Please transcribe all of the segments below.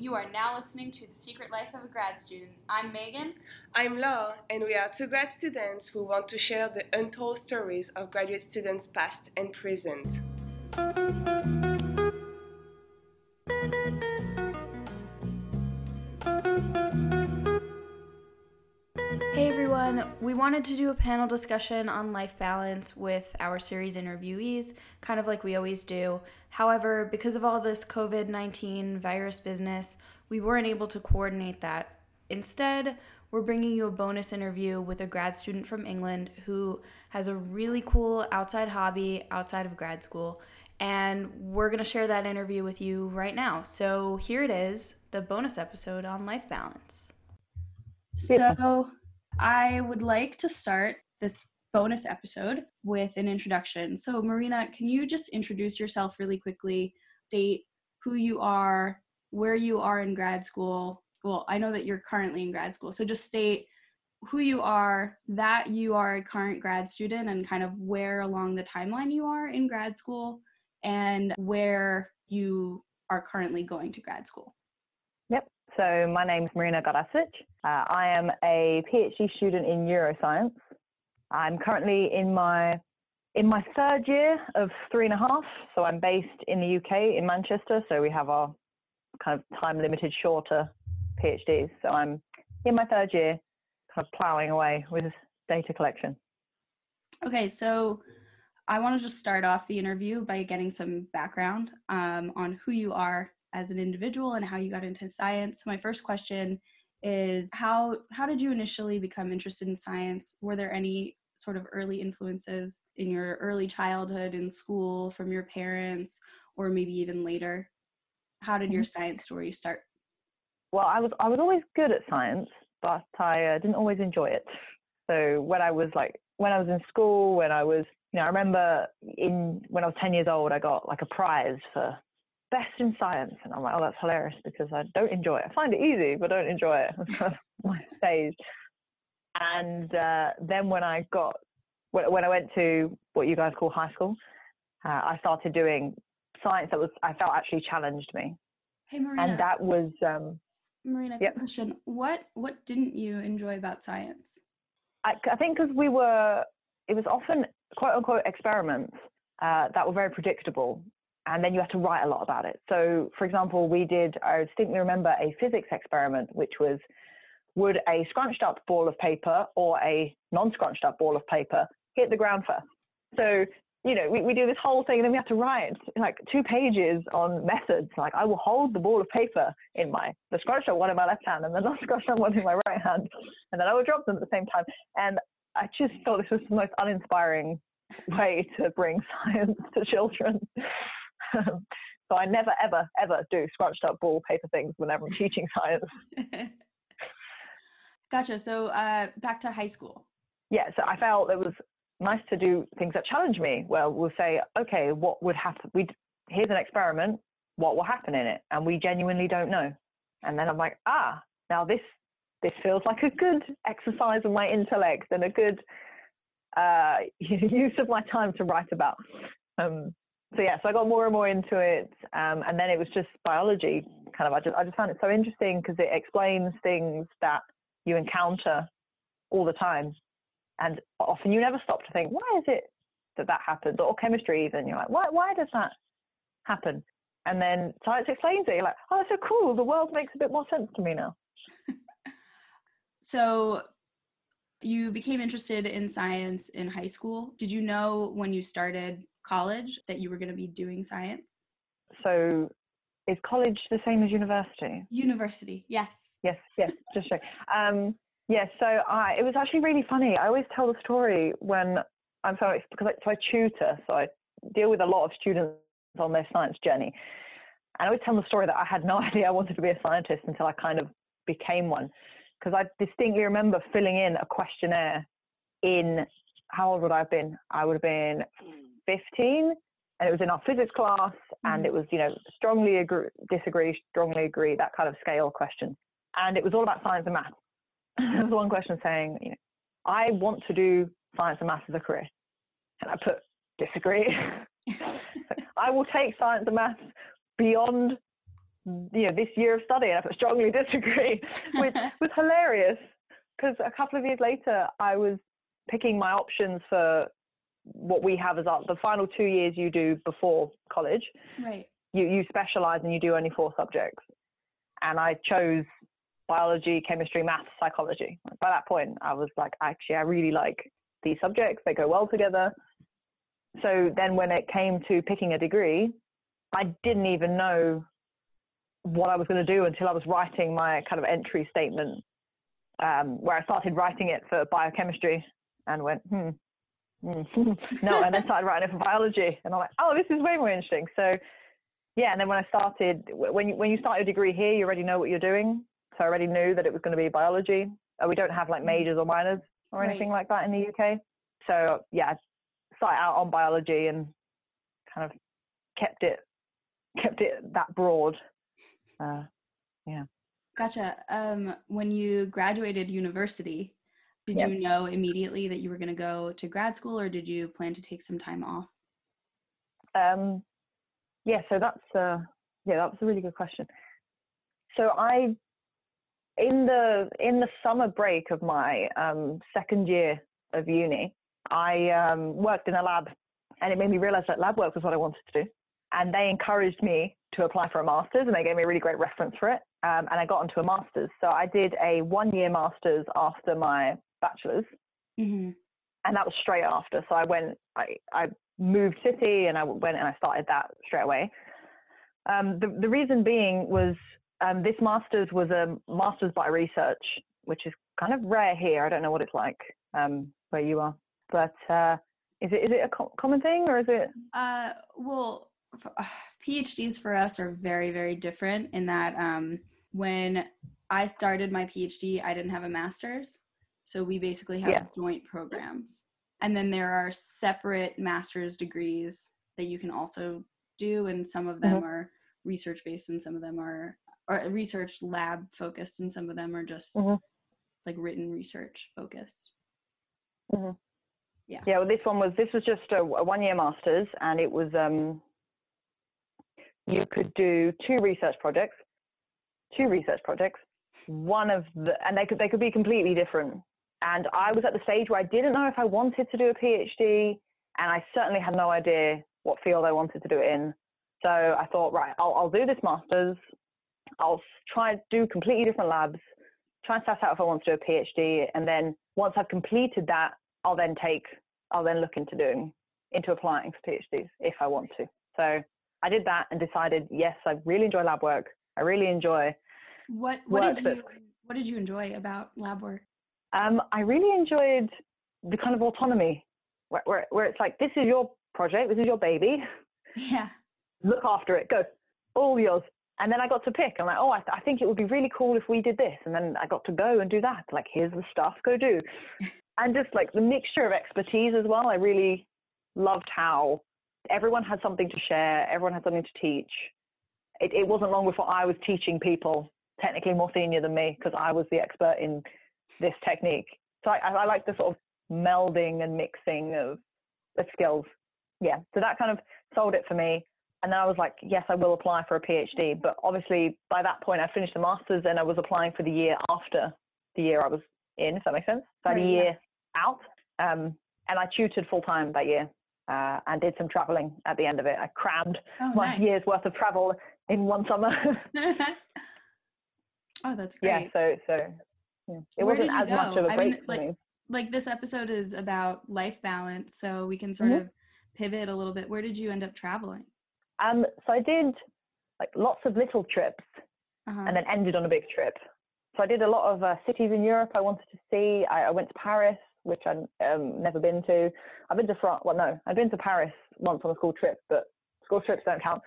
You are now listening to The Secret Life of a Grad Student. I'm Megan. I'm Laure, and we are two grad students who want to share the untold stories of graduate students past and present. We wanted to do a panel discussion on life balance with our series interviewees, kind of like we always do. However, because of all this COVID 19 virus business, we weren't able to coordinate that. Instead, we're bringing you a bonus interview with a grad student from England who has a really cool outside hobby outside of grad school. And we're going to share that interview with you right now. So here it is the bonus episode on life balance. So, I would like to start this bonus episode with an introduction. So, Marina, can you just introduce yourself really quickly? State who you are, where you are in grad school. Well, I know that you're currently in grad school, so just state who you are, that you are a current grad student, and kind of where along the timeline you are in grad school, and where you are currently going to grad school. Yep. So my name's Marina Garasic. Uh, I am a PhD student in neuroscience. I'm currently in my in my third year of three and a half. So I'm based in the UK in Manchester. So we have our kind of time limited shorter PhDs. So I'm in my third year, kind of ploughing away with data collection. Okay, so I want to just start off the interview by getting some background um, on who you are as an individual and how you got into science. So my first question is how how did you initially become interested in science? Were there any sort of early influences in your early childhood in school from your parents or maybe even later? How did your mm-hmm. science story start? Well, I was I was always good at science, but I uh, didn't always enjoy it. So when I was like when I was in school, when I was you know, I remember in when I was 10 years old, I got like a prize for best in science. And I'm like, oh, that's hilarious because I don't enjoy it. I find it easy, but don't enjoy it. my stage. And uh, then when I got, when I went to what you guys call high school, uh, I started doing science that was, I felt actually challenged me. Hey, Marina. And that was, um, Marina, yep. question. What, what didn't you enjoy about science? I, I think because we were, it was often quote unquote experiments uh, that were very predictable and then you have to write a lot about it. So, for example, we did, I distinctly remember a physics experiment, which was would a scrunched up ball of paper or a non scrunched up ball of paper hit the ground first? So, you know, we, we do this whole thing and then we have to write like two pages on methods. Like, I will hold the ball of paper in my, the scrunched up one in my left hand and the non scrunched up one in my right hand. And then I will drop them at the same time. And I just thought this was the most uninspiring way to bring science to children. so I never, ever, ever do scrunched up ball paper things whenever I'm teaching science. gotcha. So uh, back to high school. Yeah, so I felt it was nice to do things that challenge me. Well, we'll say, okay, what would happen? We here's an experiment. What will happen in it? And we genuinely don't know. And then I'm like, ah, now this this feels like a good exercise of my intellect and a good uh, use of my time to write about. Um, so yeah, so I got more and more into it, um, and then it was just biology. Kind of, I just I just found it so interesting because it explains things that you encounter all the time, and often you never stop to think, why is it that that happens? Or chemistry, even you're like, why why does that happen? And then science explains it. You're like, oh, that's so cool. The world makes a bit more sense to me now. so you became interested in science in high school. Did you know when you started college that you were going to be doing science? So, is college the same as university? University, yes. Yes, yes, just check. Um, yes, so I, it was actually really funny. I always tell the story when I'm sorry because I, so I tutor, so I deal with a lot of students on their science journey. And I always tell the story that I had no idea I wanted to be a scientist until I kind of became one. Because I distinctly remember filling in a questionnaire in how old would I have been? I would have been 15 and it was in our physics class and it mm. was you know strongly agree disagree strongly agree that kind of scale question. And it was all about science and math. There was one question saying you know i want to do science and math as a career. And i put disagree. I will take science and math beyond you know this year of study, and I put strongly disagree, which was hilarious because a couple of years later, I was picking my options for what we have is our, the final two years you do before college. Right. You you specialize and you do only four subjects, and I chose biology, chemistry, maths, psychology. By that point, I was like, actually, I really like these subjects. They go well together. So then, when it came to picking a degree, I didn't even know what I was going to do until I was writing my kind of entry statement, um, where I started writing it for biochemistry and went, hmm, hmm no, and then started writing it for biology, and I'm like, oh, this is way more interesting. So, yeah, and then when I started, when you, when you start your degree here, you already know what you're doing. So I already knew that it was going to be biology. Uh, we don't have like mm. majors or minors or anything right. like that in the UK. So yeah, started out on biology and kind of kept it kept it that broad. Uh, yeah. Gotcha. Um, when you graduated university, did yep. you know immediately that you were going to go to grad school, or did you plan to take some time off? Um, yeah. So that's uh, yeah, that was a really good question. So I in the in the summer break of my um, second year of uni, I um, worked in a lab, and it made me realize that lab work was what I wanted to do. And they encouraged me to apply for a master's, and they gave me a really great reference for it. Um, and I got onto a master's. So I did a one-year master's after my bachelor's, mm-hmm. and that was straight after. So I went, I, I moved city, and I went and I started that straight away. Um, the the reason being was um, this master's was a master's by research, which is kind of rare here. I don't know what it's like um, where you are, but uh, is it is it a co- common thing or is it? Uh, well, for, uh, PhDs for us are very very different in that um, when I started my PhD, I didn't have a master's, so we basically have yeah. joint programs, and then there are separate master's degrees that you can also do, and some of them mm-hmm. are research based and some of them are or research lab focused and some of them are just mm-hmm. like written research focused mm-hmm. yeah yeah well this one was this was just a, a one year masters and it was um you could do two research projects two research projects one of the and they could they could be completely different and i was at the stage where i didn't know if i wanted to do a phd and i certainly had no idea what field i wanted to do it in so i thought right i'll, I'll do this masters I'll try to do completely different labs, try and suss out if I want to do a PhD, and then once I've completed that, I'll then take, I'll then look into doing, into applying for PhDs if I want to. So I did that and decided, yes, I really enjoy lab work. I really enjoy. What What did you What did you enjoy about lab work? Um, I really enjoyed the kind of autonomy, where, where where it's like, this is your project, this is your baby. Yeah. Look after it. Go. All yours and then I got to pick. I'm like, oh, I, th- I, think it would be really cool if we did this. And then I got to go and do that. Like, here's the stuff, go do. and just like the mixture of expertise as well. I really loved how everyone had something to share, everyone had something to teach. It, it wasn't long before I was teaching people, technically more senior than me, because I was the expert in this technique. So I, I like the sort of melding and mixing of the skills. Yeah, so that kind of sold it for me and then I was like, yes, I will apply for a PhD. But obviously, by that point, I finished the master's and I was applying for the year after the year I was in, if that makes sense. So right, a year out. Um, and I tutored full time that year uh, and did some traveling at the end of it. I crammed oh, my nice. year's worth of travel in one summer. oh, that's great. Yeah, so, so yeah. it Where wasn't as go? much of a break I mean, like, me. Like this episode is about life balance, so we can sort mm-hmm. of pivot a little bit. Where did you end up traveling? Um, so I did like lots of little trips uh-huh. and then ended on a big trip. So I did a lot of uh, cities in Europe I wanted to see. I, I went to Paris, which I'd um, never been to. I've been to France. Well, no, I've been to Paris once on a school trip, but school trips don't count.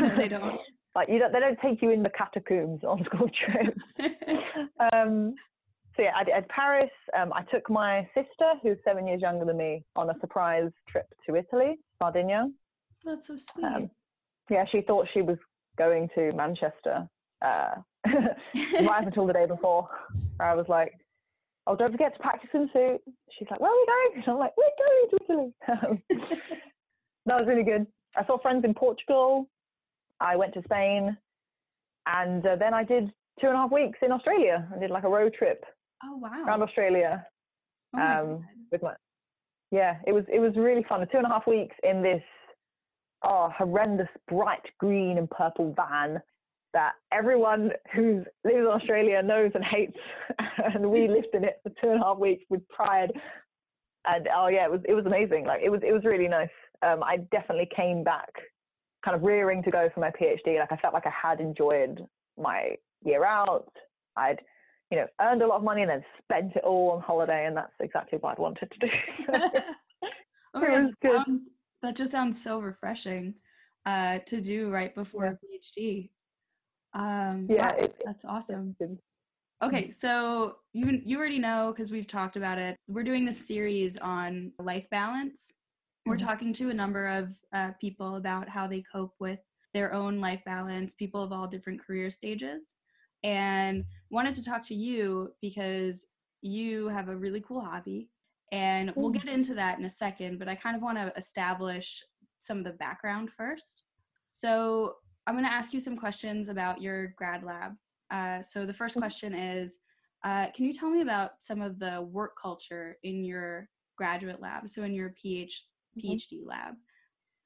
No, they don't. like you don't, they don't take you in the catacombs on school trips. um, so yeah, I did Paris. Um, I took my sister, who's seven years younger than me, on a surprise trip to Italy, Sardinia. That's so sweet. Um, yeah, she thought she was going to Manchester uh, right until the day before. I was like, oh, don't forget to pack your swimsuit. She's like, where are we going? And I'm like, we're going to Italy. that was really good. I saw friends in Portugal. I went to Spain. and uh, then I did two and a half weeks in Australia. I did like a road trip Oh wow. around Australia Oh um, God. with my yeah it was it was really fun. Two and a half weeks in this oh horrendous bright green and purple van that everyone who lives in australia knows and hates and we lived in it for two and a half weeks with pride. And oh yeah it was it was amazing. Like it was it was really nice. Um, i definitely came back kind of rearing to go for my phd like i felt like i had enjoyed my year out. I'd you know, earned a lot of money and then spent it all on holiday, and that's exactly what I wanted to do. oh God, that, sounds, that just sounds so refreshing uh, to do right before a PhD. Um, yeah, wow, it, that's awesome. it, Okay, so you you already know because we've talked about it. We're doing this series on life balance. We're Mhm. talking to a number of uh, people about how they cope with their own life balance. People of all different career stages, and wanted to talk to you because you have a really cool hobby, and we'll Mm. get into that in a second. But I kind of want to establish some of the background first. So I'm going to ask you some questions about your grad lab. Uh, so the first Mhm. question is, uh, can you tell me about some of the work culture in your graduate lab? So in your PH, Mhm. PhD lab,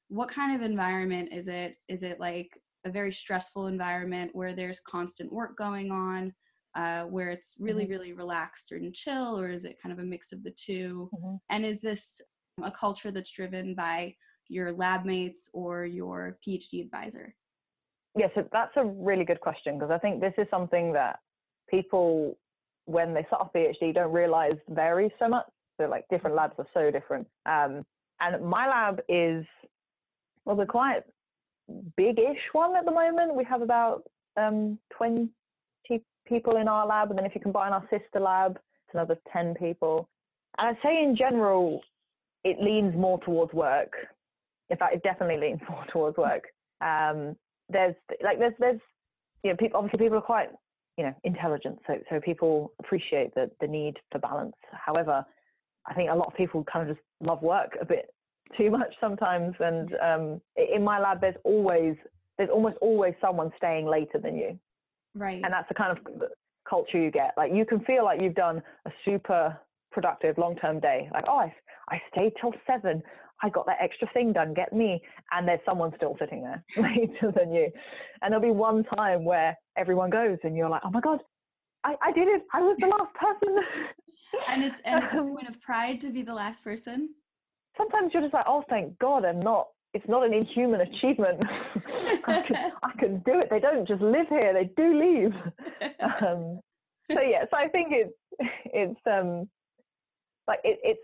what kind of environment is it? Is it like a very stressful environment where there's constant work going on, uh, where it's really, Mhm. really relaxed and chill, or is it kind of a mix of the 2 Mhm. And is this a culture that's driven by your lab mates or your PhD advisor? yeah, so that's a really good question because I think this is something that people, when they start off PhD, don't realize varies so much. So like different labs are so different. Um, and my lab is, well, we're quite big-ish one at the moment. We have about um, 20 people in our lab, and then if you combine our sister lab, it's another 10 people. And I'd say in general, it leans more towards work. In fact, it definitely leans more towards work. Um, there's like there's there's you know people obviously people are quite you know intelligent, so so people appreciate the the need for balance. However, I think a lot of people kind of just love work a bit too much sometimes. And um, in my lab, there's always there's almost always someone staying later than you Right. and that's the kind of culture you get. Like you can feel like you've done a super productive long-term day. Like, oh, I, I stayed till seven. I got that extra thing done. Get me. And there's someone still sitting there later than you. And there'll be one time where everyone goes, and you're like, oh my god, I, I did it. I was the last person. and it's and it's a Um, point of pride to be the last person. Sometimes you're just like, oh, thank God, I'm not. It's not an inhuman achievement. I, can, I can do it. They don't just live here; they do leave. um, so yeah, so I think it's it's um like it, it's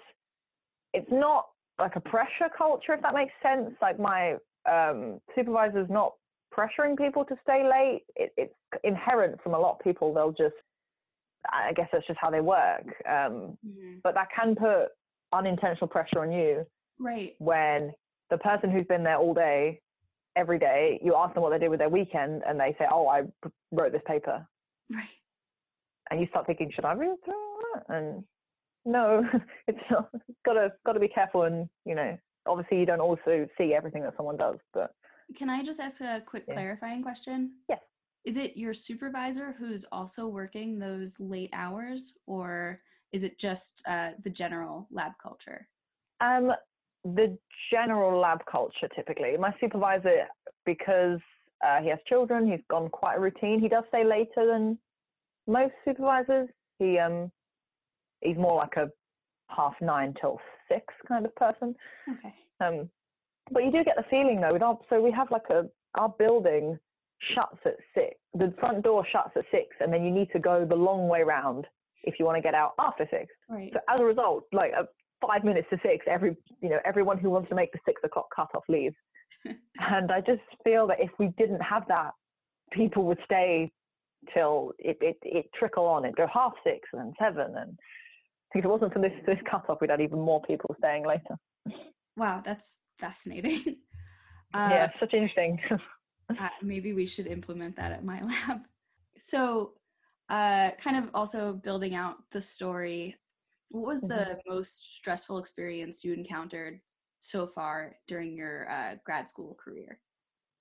it's not like a pressure culture if that makes sense. Like my um, supervisor's not pressuring people to stay late. It, it's inherent from a lot of people. They'll just I guess that's just how they work. Um, Mhm. but that can put unintentional pressure on you Right. when the person who's been there all day, every day, you ask them what they did with their weekend, and they say, "Oh, I wrote this paper," Right. and you start thinking, "Should I read through that?" And no, it's not. It's gotta gotta be careful, and you know, obviously, you don't also see everything that someone does, but Can I just ask a quick Yeah. clarifying question? Yes. Is it your supervisor who's also working those late hours, or is it just uh, the general lab culture? Um, the general lab culture typically. My supervisor, because uh, he has children, he's gone quite a routine. He does stay later than most supervisors. He um, he's more like a half nine till six kind of person. Okay. Um, but you do get the feeling though. With our, so we have like a our building shuts at six. The front door shuts at six, and then you need to go the long way round if you want to get out after six. Right. So as a result, like uh, five minutes to six, every you know everyone who wants to make the six o'clock cutoff leaves. and I just feel that if we didn't have that, people would stay till it it, it trickle on. It'd go half six and then seven. And if it wasn't for this this cutoff, we'd had even more people staying later. Wow, that's fascinating. Uh, yeah, such interesting. uh, maybe we should implement that at my lab. So, uh, kind of also building out the story. What was the most stressful experience you encountered so far during your uh, grad school career?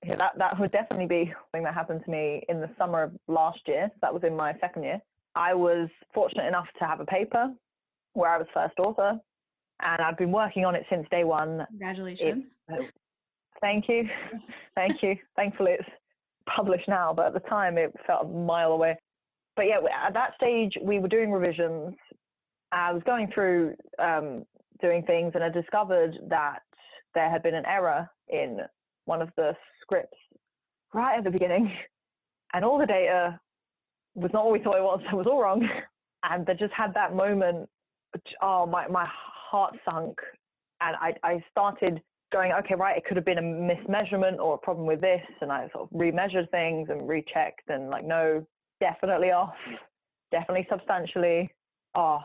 yeah, that that would definitely be something that happened to me in the summer of last year. So that was in my second year. I was fortunate enough to have a paper where I was first author, and I've been working on it since day one. Congratulations. It, thank you, thank you. Thankfully, it's published now, but at the time it felt a mile away. But yeah, at that stage we were doing revisions. I was going through um, doing things, and I discovered that there had been an error in one of the scripts right at the beginning, and all the data was not what we thought it was. It was all wrong, and they just had that moment. Oh, my my heart sunk, and I I started going, okay, right, it could have been a mismeasurement or a problem with this, and I sort of remeasured things and rechecked, and like, no, definitely off, definitely substantially. Oh,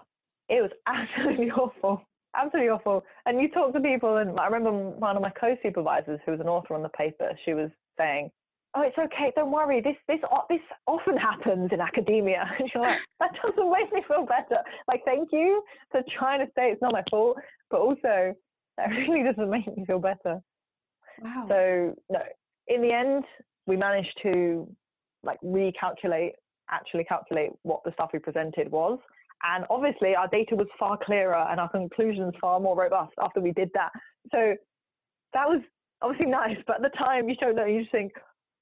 it was absolutely awful absolutely awful. And you talk to people, and I remember one of my co-supervisors, who was an author on the paper, she was saying, "Oh, it's okay. Don't worry. This this this often happens in academia." And you're like, "That doesn't make me feel better." Like, thank you for trying to say it's not my fault, but also that really doesn't make me feel better. Wow. So no, in the end, we managed to like recalculate, actually calculate what the stuff we presented was, and obviously, our data was far clearer and our conclusions far more robust after we did that. So that was obviously nice, but at the time, you don't know. You just think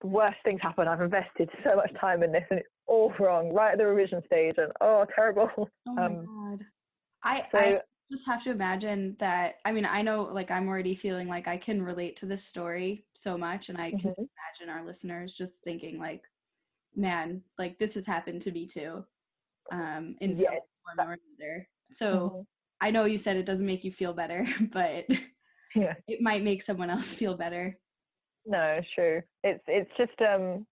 the worst things happen. I've invested so much time in this, and it's all wrong right at the revision stage. And oh, terrible. Oh my um, god. I so, I just have to imagine that. I mean, I know, like, I'm already feeling like I can relate to this story so much, and I can mm-hmm. imagine our listeners just thinking like, man, like this has happened to me too um, in some form or another. So mm-hmm. I know you said it doesn't make you feel better, but yeah. it might make someone else feel better. No, sure. It's it's just um,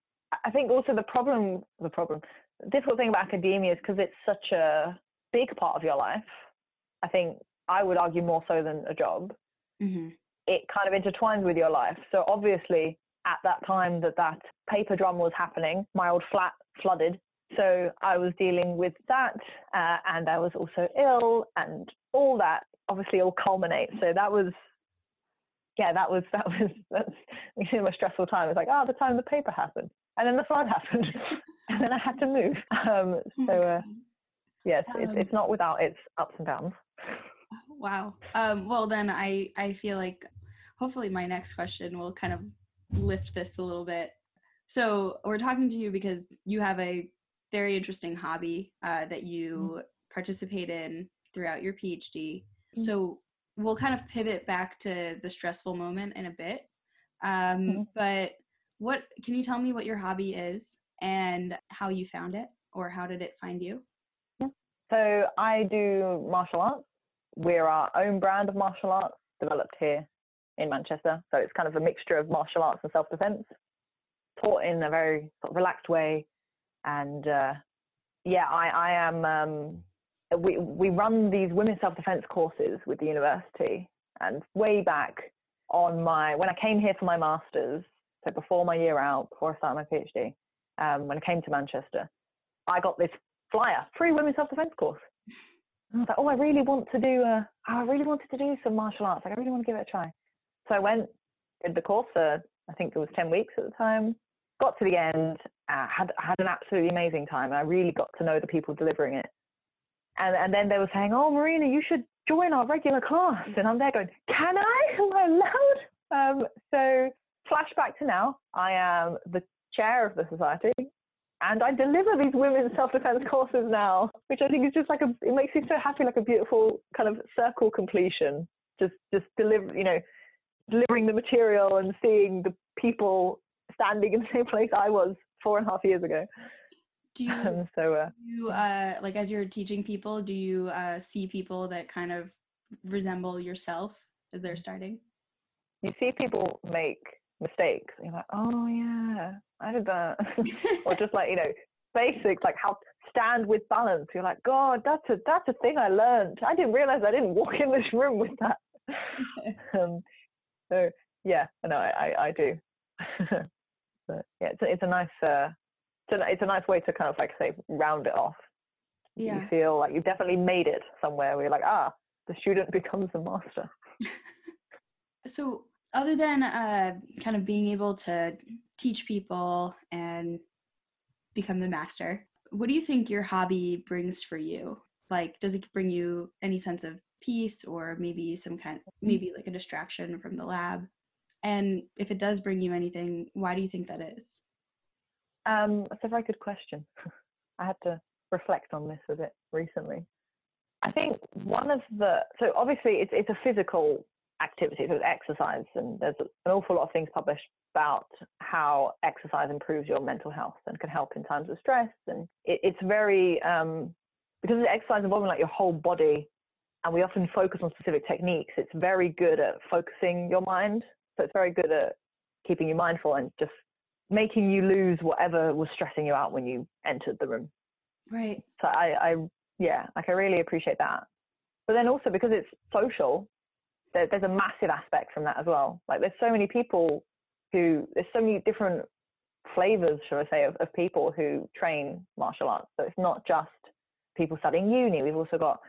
I think also the problem the problem the difficult thing about academia is because it's such a big part of your life. I think I would argue more so than a job. Mm-hmm. It kind of intertwines with your life. So obviously, at that time that that paper drum was happening, my old flat flooded so I was dealing with that, uh, and I was also ill, and all that obviously all culminates. So that was, yeah, that was that was that's you know, a stressful time. It's like, oh, the time the paper happened, and then the flood happened, and then I had to move. Um, oh so uh, yes, um, it's it's not without its ups and downs. Wow. Um, well, then I I feel like hopefully my next question will kind of lift this a little bit. So we're talking to you because you have a very interesting hobby uh, that you mm-hmm. participate in throughout your PhD. Mm-hmm. So we'll kind of pivot back to the stressful moment in a bit. Um, mm-hmm. But what can you tell me what your hobby is and how you found it, or how did it find you? So I do martial arts. We're our own brand of martial arts developed here in Manchester. So it's kind of a mixture of martial arts and self-defense, taught in a very sort of relaxed way, and uh, yeah, I, I am. Um, we we run these women's self defense courses with the university, and way back on my when I came here for my masters, so before my year out, before I started my PhD, um, when I came to Manchester, I got this flyer, free women's self defense course. And I was like, oh, I really want to do. i really wanted to do some martial arts. Like, I really want to give it a try. So I went, did the course for I think it was ten weeks at the time got to the end, uh, had had an absolutely amazing time. I really got to know the people delivering it. And and then they were saying, "Oh, Marina, you should join our regular class." And I'm there going, "Can I? Am I allowed?" Um, so flashback to now, I am the chair of the society, and I deliver these women's self-defense courses now, which I think is just like a. It makes me so happy, like a beautiful kind of circle completion. Just just deliver, you know, delivering the material and seeing the people standing in the same place I was four and a half years ago. Do you, um, so, uh, you uh, like as you're teaching people, do you uh, see people that kind of resemble yourself as they're starting? You see people make mistakes. You're like, oh yeah, I did that, or just like you know, basics like how stand with balance. You're like, God, that's a that's a thing I learned. I didn't realize I didn't walk in this room with that. um, so yeah, no, I I, I do. But yeah, it's a, it's a nice uh, it's a, it's a nice way to kind of like say round it off. Yeah. You feel like you've definitely made it somewhere where you're like, ah, the student becomes the master. so other than uh, kind of being able to teach people and become the master, what do you think your hobby brings for you? Like, does it bring you any sense of peace or maybe some kind, maybe like a distraction from the lab? And if it does bring you anything, why do you think that is? Um, that's a very good question. I had to reflect on this a bit recently. I think one of the so obviously it's it's a physical activity, so it's exercise, and there's an awful lot of things published about how exercise improves your mental health and can help in times of stress. And it, it's very um, because the exercise involving like your whole body, and we often focus on specific techniques. It's very good at focusing your mind. So it's very good at keeping you mindful and just making you lose whatever was stressing you out when you entered the room. Right. So I, I yeah, like I really appreciate that. But then also because it's social, there, there's a massive aspect from that as well. Like there's so many people who there's so many different flavors, shall I say, of, of people who train martial arts. So it's not just people studying uni. We've also got,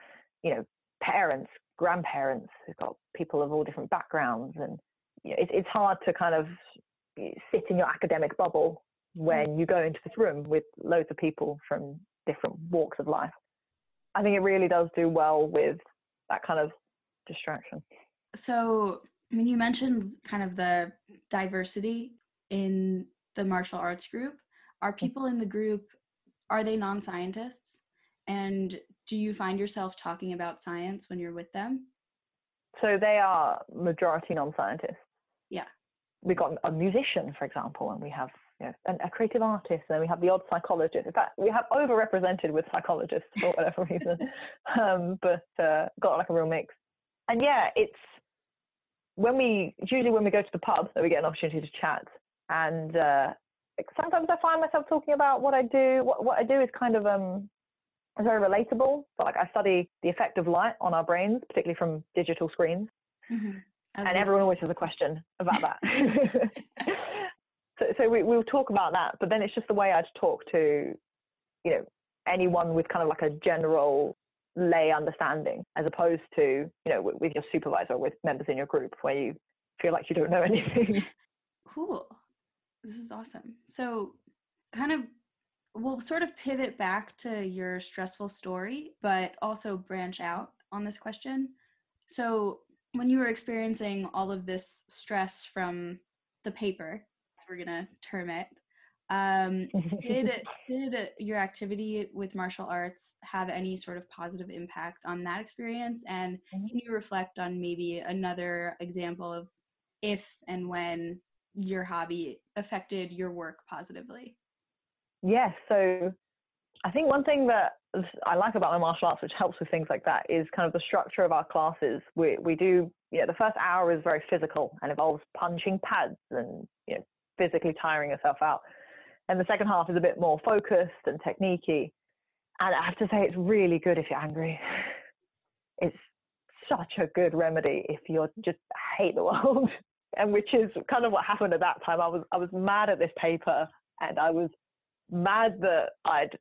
you know, parents, grandparents. We've got people of all different backgrounds, and you know, it, it's hard to kind of sit in your academic bubble when you go into this room with loads of people from different walks of life. I think it really does do well with that kind of distraction. So, I mean, you mentioned kind of the diversity in the martial arts group. Are Mm. people in the group are they non-scientists? And do you find yourself talking about science when you're with them? So they are majority non-scientists. Yeah. We've got a musician, for example, and we have you know, an, a creative artist, and we have the odd psychologist. In fact, we have overrepresented with psychologists for whatever reason, um, but uh, got like a real mix. And yeah, it's when we usually when we go to the pub that we get an opportunity to chat. And uh, sometimes I find myself talking about what I do. What, what I do is kind of um, is very relatable. So like I study the effect of light on our brains, particularly from digital screens Mm-hmm. And everyone always has a question about that. so, so we, we'll talk about that, but then it's just the way I'd talk to, you know, anyone with kind of like a general lay understanding, as opposed to, you know, with, with your supervisor or with members in your group where you feel like you don't know anything. Cool. This is awesome. So, kind of, we'll sort of pivot back to your stressful story, but also branch out on this question. So, when you were experiencing all of this stress from the paper, as we're gonna term it, um, did did your activity with martial arts have any sort of positive impact on that experience? And Mhm. can you reflect on maybe another example of if and when your hobby affected your work positively? Yes. So I think one thing that I like about my martial arts, which helps with things like that, is kind of the structure of our classes. We we do, you know, the first hour is very physical and involves punching pads and you know physically tiring yourself out, and the second half is a bit more focused and techniquey. And I have to say, it's really good if you're angry. It's such a good remedy if you're just hate the world, and which is kind of what happened at that time. I was I was mad at this paper, and I was mad that I'd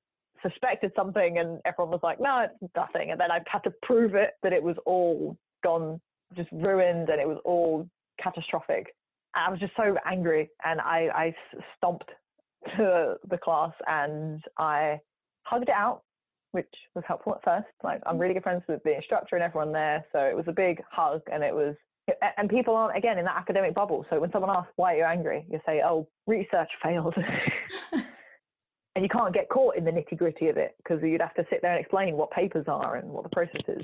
suspected something and everyone was like, no, it's nothing. And then I had to prove it that it was all gone, just ruined and it was all catastrophic. I was just so angry and I stomped to the class and I hugged it out, which was helpful at first. Like I'm really good friends with the instructor and everyone there. So it was a big hug and it was and people aren't again in that academic bubble. So when someone asks why are you angry, you say, "Oh, research failed," and you can't get caught in the nitty gritty of it because you'd have to sit there and explain what papers are and what the process is.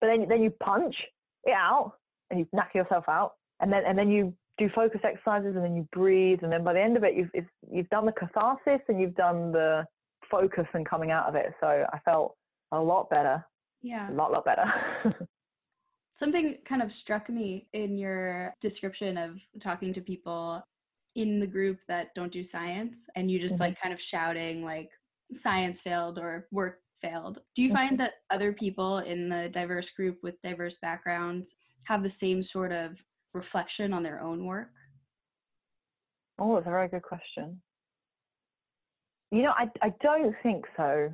But then then you punch it out and you knock yourself out, and then and then you do focus exercises and then you breathe, and then by the end of it, you've it's, you've done the catharsis and you've done the focus and coming out of it. So I felt a lot better, Yeah. a lot lot better. Something kind of struck me in your description of talking to people in the group that don't do science and you just Mhm. like kind of shouting like science failed or work failed. Do you find Mhm. that other people in the diverse group with diverse backgrounds have the same sort of reflection on their own work? Oh, that's a very good question. You know, I I don't think so.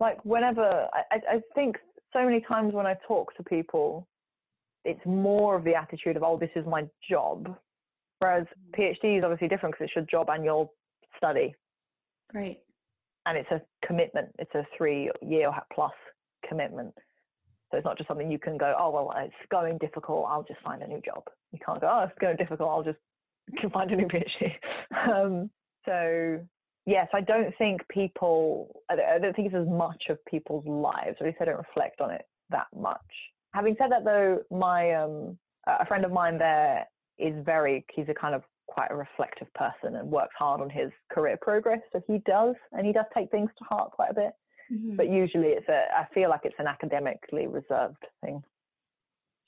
Like whenever I I think so many times when I talk to people, it's more of the attitude of, oh, this is my job. Whereas PhD is obviously different because it's your job and your study. Right. And it's a commitment. It's a three year plus commitment. So it's not just something you can go, oh, well, it's going difficult. I'll just find a new job. You can't go, oh, it's going difficult. I'll just can find a new PhD. um, so yes, I don't think people, I don't think it's as much of people's lives, or at least I don't reflect on it that much. Having said that, though, my um, a friend of mine there is very, he's a kind of quite a reflective person and works hard on his career progress. So he does, and he does take things to heart quite a bit. Mm-hmm. But usually, it's a, I feel like it's an academically reserved thing.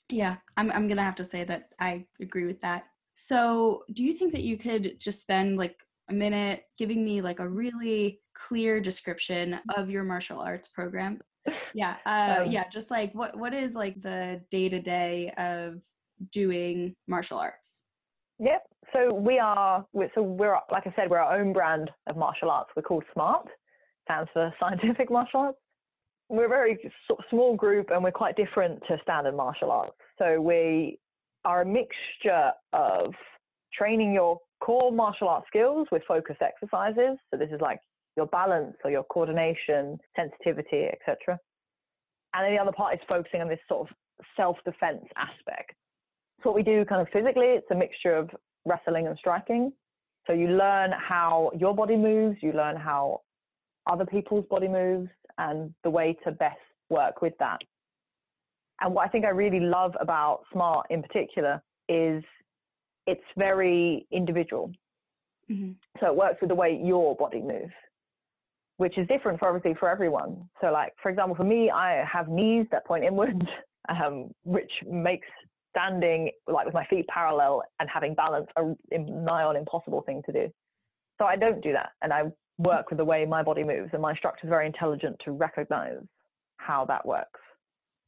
Yeah, I'm, I'm gonna have to say that I agree with that. So, do you think that you could just spend like a minute giving me like a really clear description of your martial arts program? Yeah, uh, um, yeah, just like what what is like the day to day of doing martial arts? Yep. So we are. So we're like I said, we're our own brand of martial arts. We're called Smart. Stands for Scientific Martial Arts. We're a very small group, and we're quite different to standard martial arts. So we are a mixture of training your core martial arts skills with focused exercises. So this is like your balance or your coordination, sensitivity, etc. And then the other part is focusing on this sort of self-defense aspect. So what we do kind of physically, it's a mixture of wrestling and striking. So you learn how your body moves, you learn how other people's body moves, and the way to best work with that. And what I think I really love about Smart in particular is it's very individual. Mm-hmm. So it works with the way your body moves, which is different for obviously for everyone. So like, for example, for me, I have knees that point inwards, um, which makes standing like with my feet parallel and having balance a nigh on impossible thing to do. So I don't do that. And I work with the way my body moves and my instructor is very intelligent to recognize how that works.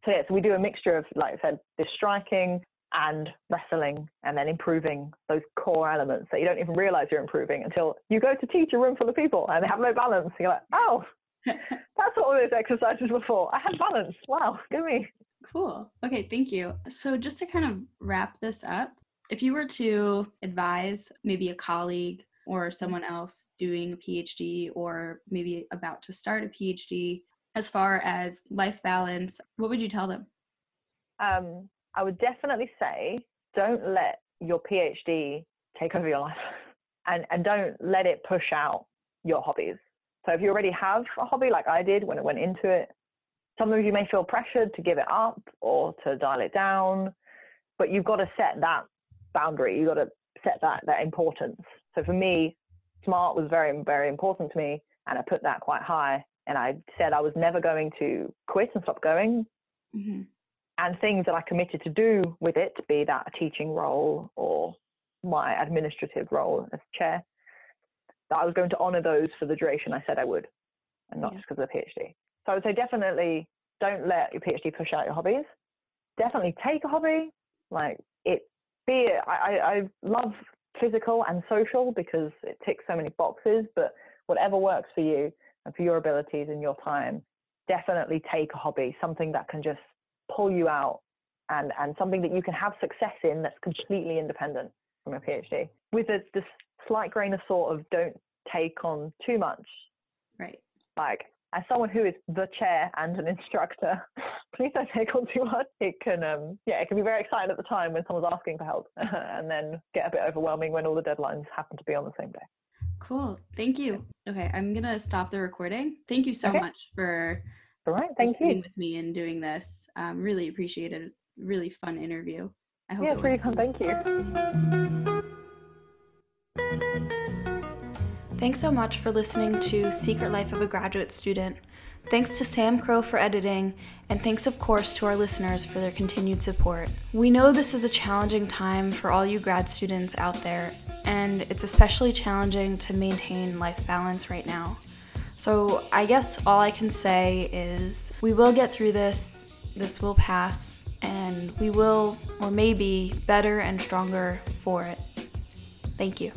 So yeah, so we do a mixture of, like I said, this striking and wrestling and then improving those core elements that you don't even realize you're improving until you go to teach a room full of people and they have no balance. You're like, oh, that's what all those exercises were for. I had balance. Wow, give me. Cool. Okay, thank you. So just to kind of wrap this up, if you were to advise maybe a colleague or someone else doing a PhD or maybe about to start a PhD as far as life balance, what would you tell them? Um, I would definitely say don't let your PhD take over your life and, and don't let it push out your hobbies. So if you already have a hobby like I did when I went into it, some of you may feel pressured to give it up or to dial it down, but you've got to set that boundary. You've got to set that, that importance. So for me, smart was very, very important to me. And I put that quite high. And I said I was never going to quit and stop going. Mm-hmm and things that I committed to do with it, be that a teaching role or my administrative role as chair, that I was going to honour those for the duration I said I would, and not yeah. just because of the PhD. So I would say definitely don't let your PhD push out your hobbies. Definitely take a hobby, like it. Be it, I, I love physical and social because it ticks so many boxes, but whatever works for you and for your abilities and your time, definitely take a hobby, something that can just pull you out and, and something that you can have success in that's completely independent from a PhD with a, this slight grain of sort of don't take on too much. Right. Like as someone who is the chair and an instructor, please don't take on too much. It can, um, yeah, it can be very exciting at the time when someone's asking for help, and then get a bit overwhelming when all the deadlines happen to be on the same day. Cool. Thank you. Okay, I'm gonna stop the recording. Thank you so okay. much for all right. Thank you. Sitting with me and doing this. Um, really appreciate it. It was a really fun interview. I hope yeah, pretty fun. Thank you. Thanks so much for listening to Secret Life of a Graduate Student. Thanks to Sam Crow for editing, and thanks, of course, to our listeners for their continued support. We know this is a challenging time for all you grad students out there, and it's especially challenging to maintain life balance right now. So I guess all I can say is we will get through this, this will pass, and we will, or maybe, better and stronger for it. Thank you.